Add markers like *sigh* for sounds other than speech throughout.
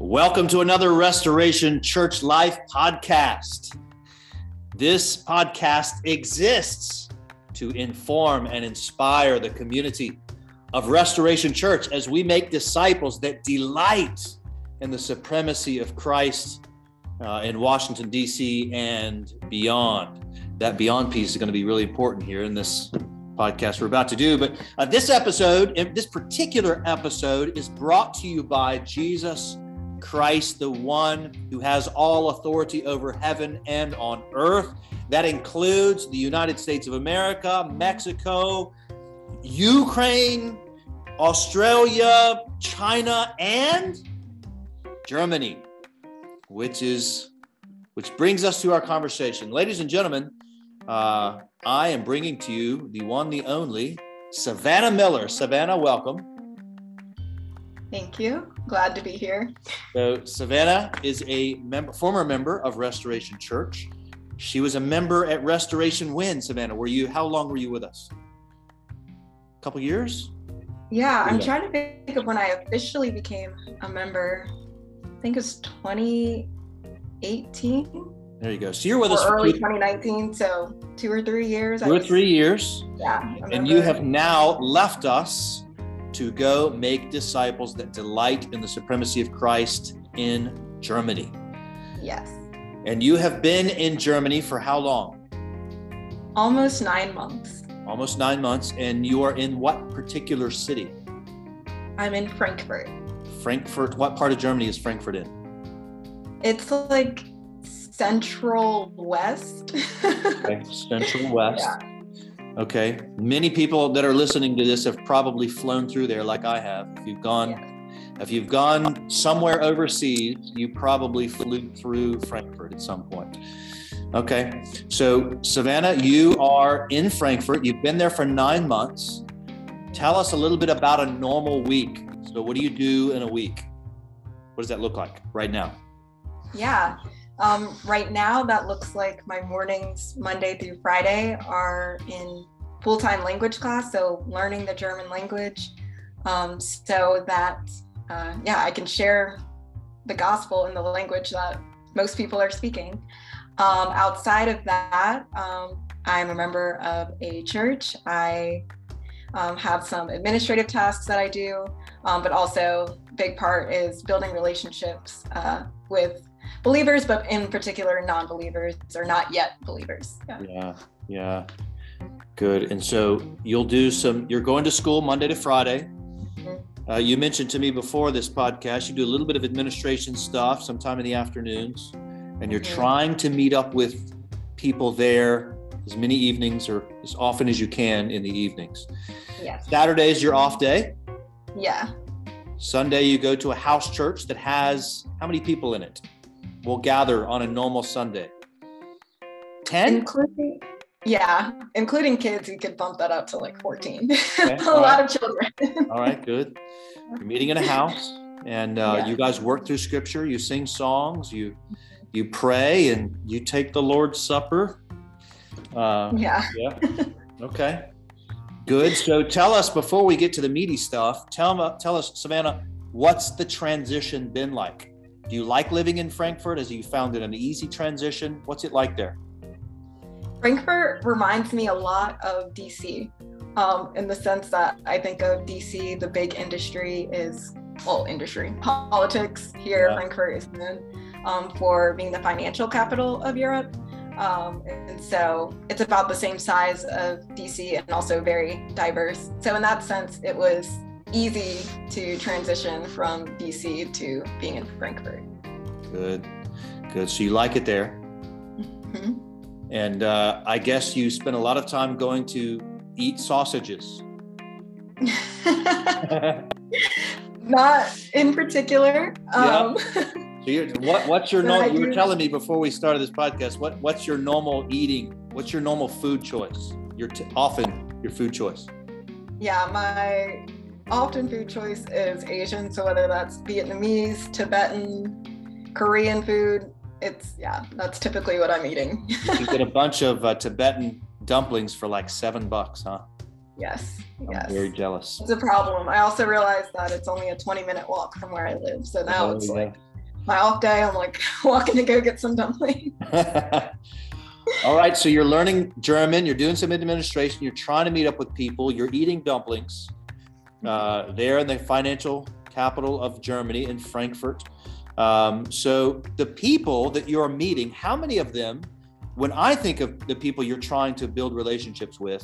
Welcome to another Restoration Church Life podcast. This podcast exists to inform and inspire the community of Restoration Church as we make disciples that delight in the supremacy of Christ uh, in Washington, D.C. and beyond. That beyond piece is going to be really important here in this podcast we're about to do. But uh, this episode, this particular episode, is brought to you by Jesus Christ, the one who has all authority over heaven and on earth. That includes the United States of America, Mexico, Ukraine, Australia, China, and Germany, which is which brings us to our conversation. Ladies and gentlemen, uh, I am bringing to you the one, the only, Savannah Miller. Savannah, welcome. Thank you. Glad to be here. So Savannah is a member, former member of Restoration Church. She was a member at Restoration When. Savannah, were you? How long were you with us? A couple years. Yeah, I'm trying to think of when I officially became a member. I think it's 2018. There you go. So you're with or us early 2019, so two or three years. Two or three years. Yeah. And you have now left us to go make disciples that delight in the supremacy of Christ in Germany. Yes. And you have been in Germany for how long? Almost nine months. Almost nine months. And you are in what particular city? I'm in Frankfurt. Frankfurt. What part of Germany is Frankfurt in? It's like central west. *laughs* okay. Central west. Yeah. Okay. Many people that are listening to this have probably flown through there like I have. If you've gone Yeah. if you've gone somewhere overseas, you probably flew through Frankfurt at some point. Okay. So, Savannah, you are in Frankfurt. You've been there for 9 months. Tell us a little bit about a normal week. So, what do you do in a week? What does that look like right now? Yeah. Um, right now, that looks like my mornings, Monday through Friday, are in full time language class. So, learning the German language um, so that, uh, yeah, I can share the gospel in the language that most people are speaking. Um, outside of that, um, I'm a member of a church. I um, have some administrative tasks that I do, um, but also big part is building relationships uh, with believers, but in particular non-believers or not yet believers. Yeah. Yeah. Yeah. Good. And so you'll do some, you're going to school Monday to Friday. Uh, you mentioned to me before this podcast, you do a little bit of administration stuff sometime in the afternoons, and you're Mhm. trying to meet up with people there as many evenings or as often as you can in the evenings. Yes. Saturday is your off day. Yeah. Sunday, you go to a house church that has how many people in it? Will gather on a normal Sunday. 10? Including, yeah, including kids, you could bump that up to like 14. Okay, *laughs* a all lot right. of children. All right, good. You're meeting in a house, and uh, Yeah. you guys work through Scripture. You sing songs. You you pray, and you take the Lord's Supper. Uh, yeah. yeah. Okay. Good. So tell us before we get to the meaty stuff. Tell me, tell us, Savannah, what's the transition been like? Do you like living in Frankfurt? Has you found it an easy transition? What's it like there? Frankfurt reminds me a lot of DC um, in the sense that I think of DC, the big industry is, well, industry, politics here, Yeah. Frankfurt is known um, for being the financial capital of Europe. Um, and so it's about the same size of DC and also very diverse. So, in that sense, it was easy to transition from DC to being in Frankfurt. Good. Good. So you like it there. Mhm. And uh, I guess you spent a lot of time going to eat sausages. *laughs* Not in particular. Um, you're, what, what's your *laughs* normal? You were telling me before we started this podcast. What what's your normal eating? What's your normal food choice? Your t- often your food choice. yeah, my often food choice is Asian. So whether that's Vietnamese, Tibetan, Korean food, it's yeah, that's typically what I'm eating. *laughs* You get a bunch of uh, Tibetan dumplings for like seven bucks, huh? yes, I'm yes. very jealous. It's a problem. I also realized that it's only a 20 minute walk from where I live. So now Oh, it's yeah. like my off day, I'm like *laughs* walking to go get some dumplings. *laughs* All right, so you're learning German, you're doing some administration, you're trying to meet up with people, you're eating dumplings uh, there in the financial capital of Germany in Frankfurt. Um, so the people that you're meeting, how many of them, when I think of the people you're trying to build relationships with,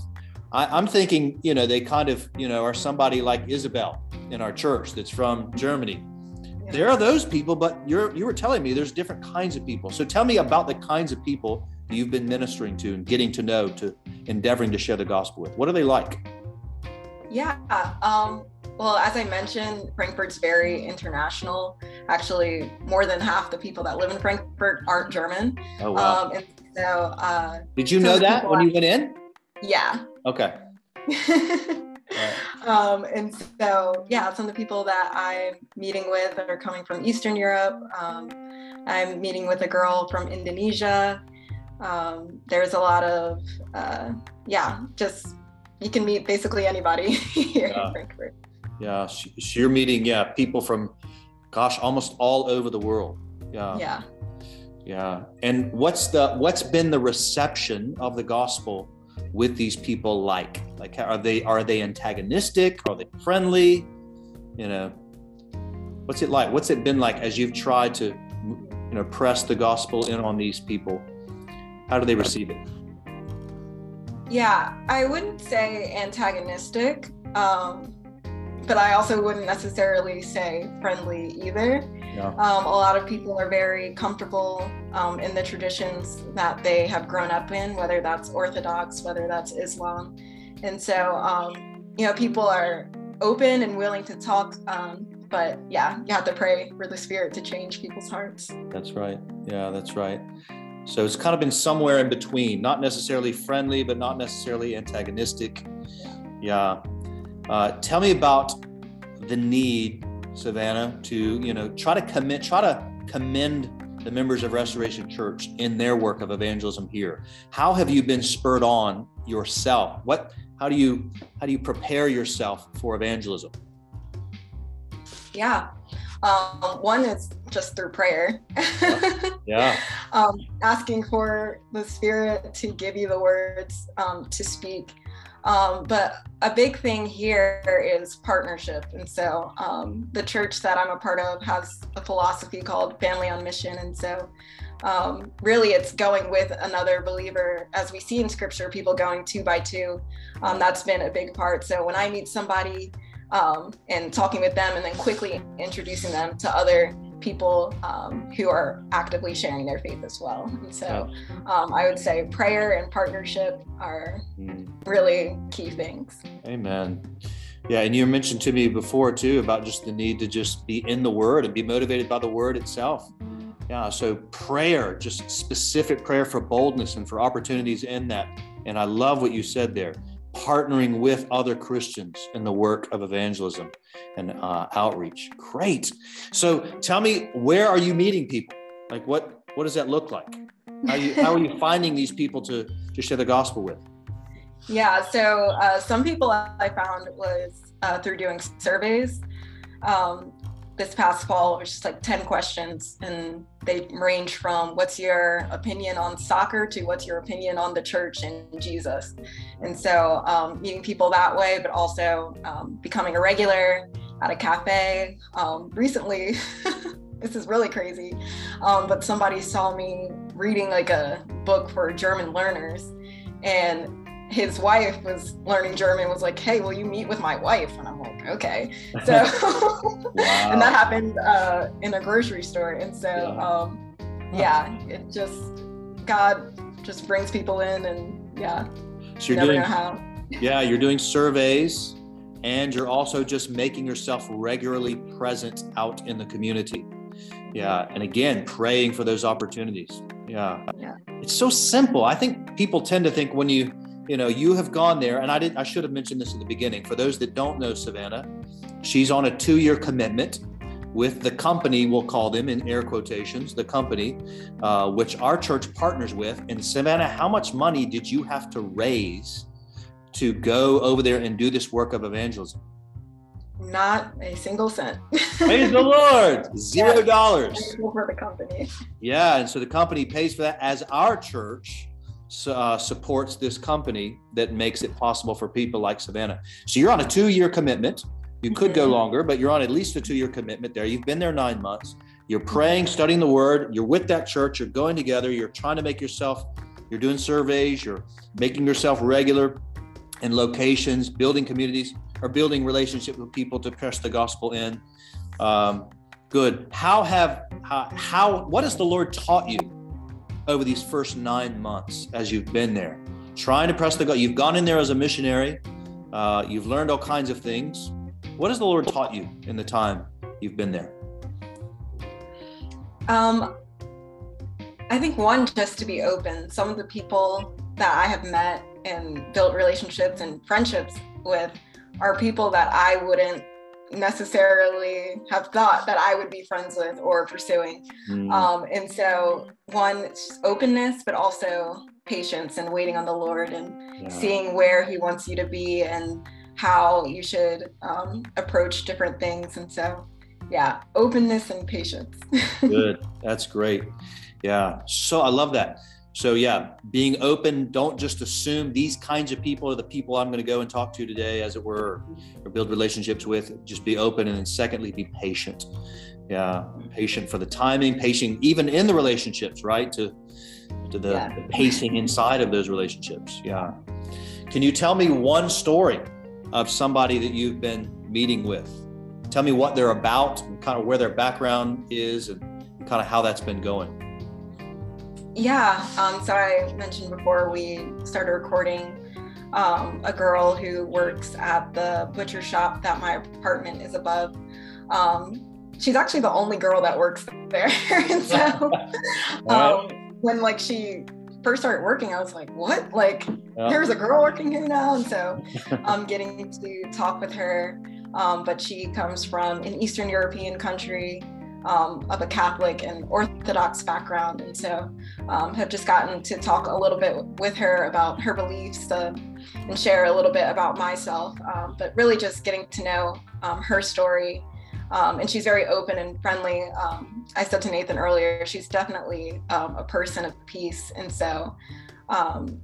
I, am thinking, you know, they kind of, you know, are somebody like Isabel in our church that's from Germany. Yeah. There are those people, but you're you were telling me there's different kinds of people. So tell me about the kinds of people you've been ministering to and getting to know to endeavoring to share the gospel with. What are they like? Yeah. Um, well, as I mentioned, Frankfurt's very international. Actually, more than half the people that live in Frankfurt aren't German. Oh wow! Um, and so, uh, did you know that when you went in? Yeah. Okay. *laughs* um, and so, yeah, some of the people that I'm meeting with are coming from Eastern Europe. Um, I'm meeting with a girl from Indonesia. Um, there's a lot of, uh, yeah, just you can meet basically anybody *laughs* here yeah. in Frankfurt. Yeah, so you're meeting yeah people from, gosh, almost all over the world. Yeah. Yeah. Yeah. And what's the what's been the reception of the gospel with these people like? Like are they are they antagonistic? Are they friendly? You know, what's it like? What's it been like as you've tried to you know press the gospel in on these people? How do they receive it? Yeah, I wouldn't say antagonistic. Um, but I also wouldn't necessarily say friendly either. Yeah. Um, a lot of people are very comfortable um, in the traditions that they have grown up in, whether that's Orthodox, whether that's Islam. And so, um, you know, people are open and willing to talk. Um, but yeah, you have to pray for the Spirit to change people's hearts. That's right. Yeah, that's right. So it's kind of been somewhere in between, not necessarily friendly, but not necessarily antagonistic. Yeah. Uh, tell me about the need, Savannah, to you know try to commit, try to commend the members of Restoration Church in their work of evangelism here. How have you been spurred on yourself? What? How do you how do you prepare yourself for evangelism? Yeah. Um, one is just through prayer. *laughs* yeah. um, asking for the Spirit to give you the words um, to speak. Um, but a big thing here is partnership. And so um, the church that I'm a part of has a philosophy called family on mission. And so um, really it's going with another believer. As we see in scripture, people going two by two. Um, that's been a big part. So when I meet somebody um, and talking with them and then quickly introducing them to other people um, who are actively sharing their faith as well. And so um, I would say prayer and partnership are mm. really key things. Amen. Yeah, and you mentioned to me before too about just the need to just be in the word and be motivated by the word itself. Yeah, so prayer, just specific prayer for boldness and for opportunities in that. And I love what you said there partnering with other Christians in the work of evangelism and uh, outreach. Great. So tell me, where are you meeting people? Like, what what does that look like? How are you how are you *laughs* finding these people to to share the gospel with? Yeah. So uh, some people I found was uh, through doing surveys. Um, this past fall it was just like 10 questions and they range from what's your opinion on soccer to what's your opinion on the church and jesus and so um, meeting people that way but also um, becoming a regular at a cafe um, recently *laughs* this is really crazy um, but somebody saw me reading like a book for german learners and his wife was learning German was like, "Hey, will you meet with my wife?" And I'm like, "Okay." *laughs* So, wow. *laughs* and that happened uh, in a grocery store. And so, yeah. Um, yeah, it just God just brings people in, and yeah, so you're doing *laughs* yeah, you're doing surveys, and you're also just making yourself regularly present out in the community. Yeah, and again, praying for those opportunities. Yeah. Yeah. It's so simple. I think people tend to think when you you know you have gone there and i didn't i should have mentioned this at the beginning for those that don't know savannah she's on a two-year commitment with the company we'll call them in air quotations the company uh, which our church partners with and savannah how much money did you have to raise to go over there and do this work of evangelism Not a single cent. Praise the Lord. *laughs* Zero dollars. For the company. Yeah. And so the company pays for that as our church uh, supports this company that makes it possible for people like Savannah. So you're on a two year commitment. You could mm-hmm. go longer, but you're on at least a two year commitment there. You've been there nine months. You're praying, studying the word. You're with that church. You're going together. You're trying to make yourself, you're doing surveys. You're making yourself regular in locations, building communities or building relationship with people to press the gospel in. Um, good. How have, how, how, what has the Lord taught you over these first nine months as you've been there? Trying to press the gospel. You've gone in there as a missionary. Uh, you've learned all kinds of things. What has the Lord taught you in the time you've been there? Um, I think one, just to be open. Some of the people that I have met and built relationships and friendships with are people that I wouldn't necessarily have thought that I would be friends with or pursuing. Mm. Um, and so, one, openness, but also patience and waiting on the Lord and yeah. seeing where He wants you to be and how you should um, approach different things. And so, yeah, openness and patience. *laughs* Good. That's great. Yeah. So I love that. So yeah, being open, don't just assume these kinds of people are the people I'm going to go and talk to today, as it were, or build relationships with. Just be open. And then secondly, be patient. Yeah. Patient for the timing, patient even in the relationships, right? To to the, yeah. the pacing inside of those relationships. Yeah. Can you tell me one story of somebody that you've been meeting with? Tell me what they're about, kind of where their background is, and kind of how that's been going. Yeah. Um, so I mentioned before we started recording um, a girl who works at the butcher shop that my apartment is above. Um, she's actually the only girl that works there. *laughs* and so um, when like she first started working, I was like, what? Like, yeah. there's a girl working here now. And so I'm *laughs* getting to talk with her um, but she comes from an Eastern European country um, of a Catholic and Orthodox background. And so um, have just gotten to talk a little bit with her about her beliefs uh, and share a little bit about myself, um, but really just getting to know um, her story. Um, and she's very open and friendly. Um, I said to Nathan earlier, she's definitely a person of peace. And so,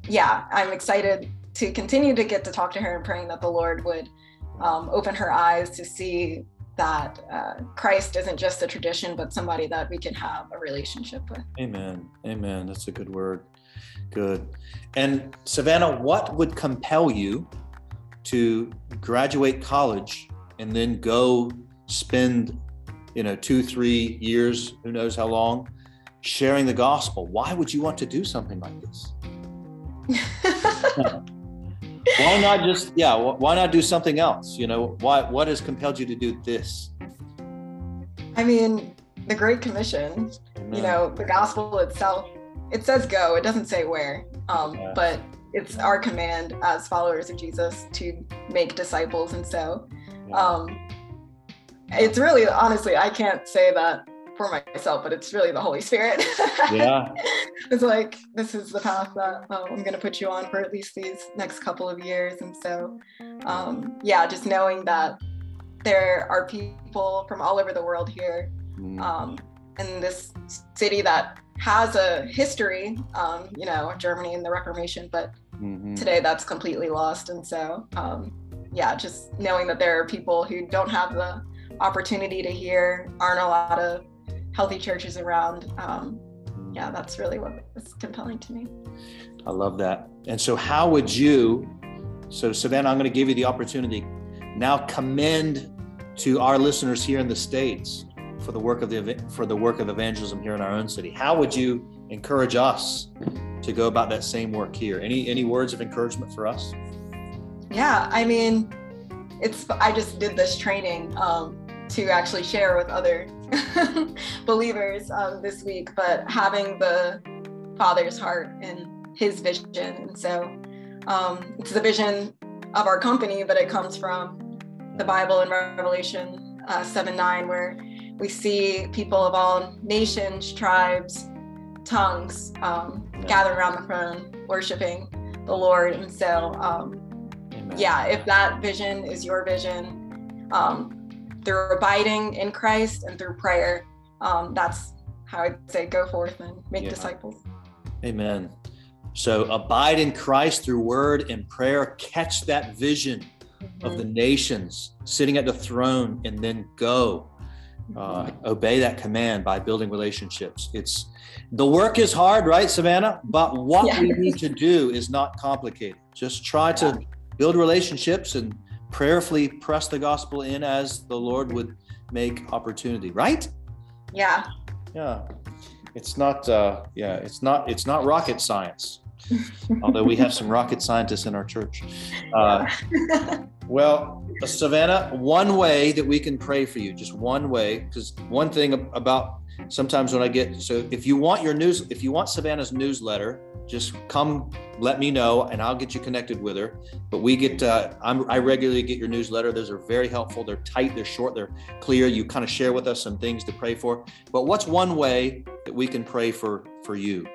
yeah, I'm excited to continue to get to talk to her and praying that the Lord would open her eyes to see that uh, Christ isn't just a tradition, but somebody that we can have a relationship with. Amen. Amen. That's a good word. Good. And Savannah, what would compel you to graduate college and then go spend, you know, two, three years, who knows how long, sharing the gospel? Why would you want to do something like this? *laughs* why not just yeah why not do something else you know why what has compelled you to do this i mean the great commission Amen. you know the gospel itself it says go it doesn't say where um, yeah. but it's our command as followers of jesus to make disciples and so um, it's really honestly i can't say that for myself, but it's really the Holy Spirit. *laughs* yeah. it's like, this is the path that um, I'm going to put you on for at least these next couple of years. And so, um, yeah, just knowing that there are people from all over the world here mm. um, in this city that has a history, um, you know, Germany and the Reformation, but mm-hmm. today that's completely lost. And so, um, yeah, just knowing that there are people who don't have the opportunity to hear, aren't a lot of healthy churches around. Um, yeah, that's really what was compelling to me. I love that. And so, how would you? So, Savannah, I'm going to give you the opportunity now. Commend to our listeners here in the states for the work of the for the work of evangelism here in our own city. How would you encourage us to go about that same work here? Any any words of encouragement for us? Yeah, I mean, it's I just did this training um, to actually share with other *laughs* believers um, this week, but having the Father's heart and his vision. And so um, it's the vision of our company, but it comes from the Bible in Revelation uh, 7 9, where we see people of all nations, tribes, tongues um, gather around the throne, worshiping the Lord. And so, um, yeah, if that vision is your vision, um, through abiding in Christ and through prayer. Um, that's how I'd say go forth and make yeah. disciples. Amen. So abide in Christ through word and prayer. Catch that vision mm-hmm. of the nations sitting at the throne and then go. Uh, mm-hmm. obey that command by building relationships. It's the work is hard, right, Savannah? But what we need to do is not complicated. Just try to build relationships and prayerfully press the gospel in as the Lord would make opportunity, right? Yeah. Yeah. It's not uh yeah, it's not it's not rocket science. Although we have some rocket scientists in our church. Uh, well, Savannah, one way that we can pray for you, just one way, because one thing about sometimes when I get so if you want your news, if you want Savannah's newsletter, just come let me know and I'll get you connected with her. But we get uh, I'm, I regularly get your newsletter. Those are very helpful. They're tight, they're short, they're clear. You kind of share with us some things to pray for. But what's one way that we can pray for for you?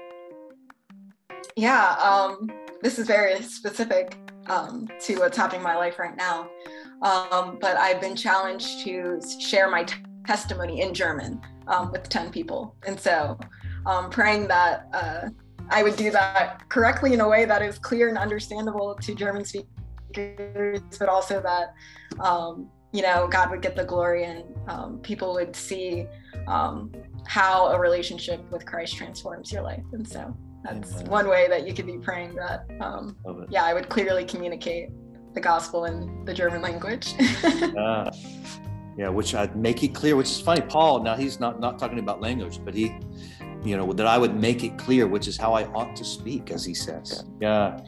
Yeah, um, this is very specific um, to what's happening in my life right now. Um, but I've been challenged to share my t- testimony in German um, with 10 people. And so um, praying that uh, I would do that correctly in a way that is clear and understandable to German speakers, but also that, um, you know, God would get the glory and um, people would see um, how a relationship with Christ transforms your life. And so that's Amen. one way that you could be praying that, um, yeah, I would clearly communicate the gospel in the German language. *laughs* yeah. yeah, which I'd make it clear, which is funny. Paul, now he's not, not talking about language, but he, you know, that I would make it clear, which is how I ought to speak, as he says. Yeah.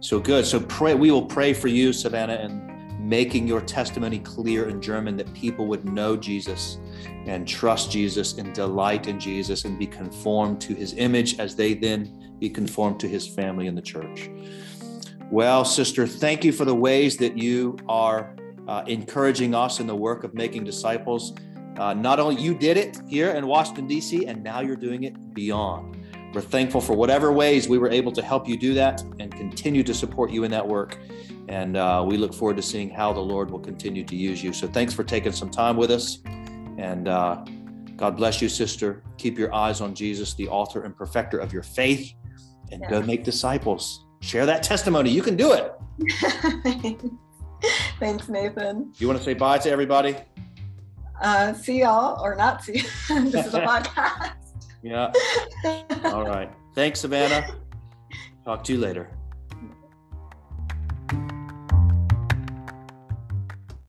So good. So pray, we will pray for you, Savannah, and making your testimony clear in German that people would know Jesus and trust Jesus and delight in Jesus and be conformed to his image as they then be conformed to his family in the church. Well, sister, thank you for the ways that you are uh, encouraging us in the work of making disciples. Uh, not only you did it here in Washington, D.C., and now you're doing it beyond. We're thankful for whatever ways we were able to help you do that and continue to support you in that work. And uh, we look forward to seeing how the Lord will continue to use you. So thanks for taking some time with us. And uh, God bless you, sister. Keep your eyes on Jesus, the author and perfecter of your faith, and yeah. go make disciples. Share that testimony. You can do it. *laughs* Thanks, Nathan. You want to say bye to everybody? Uh, see y'all or not see. *laughs* this is a *laughs* podcast. Yeah. *laughs* All right. Thanks, Savannah. Talk to you later.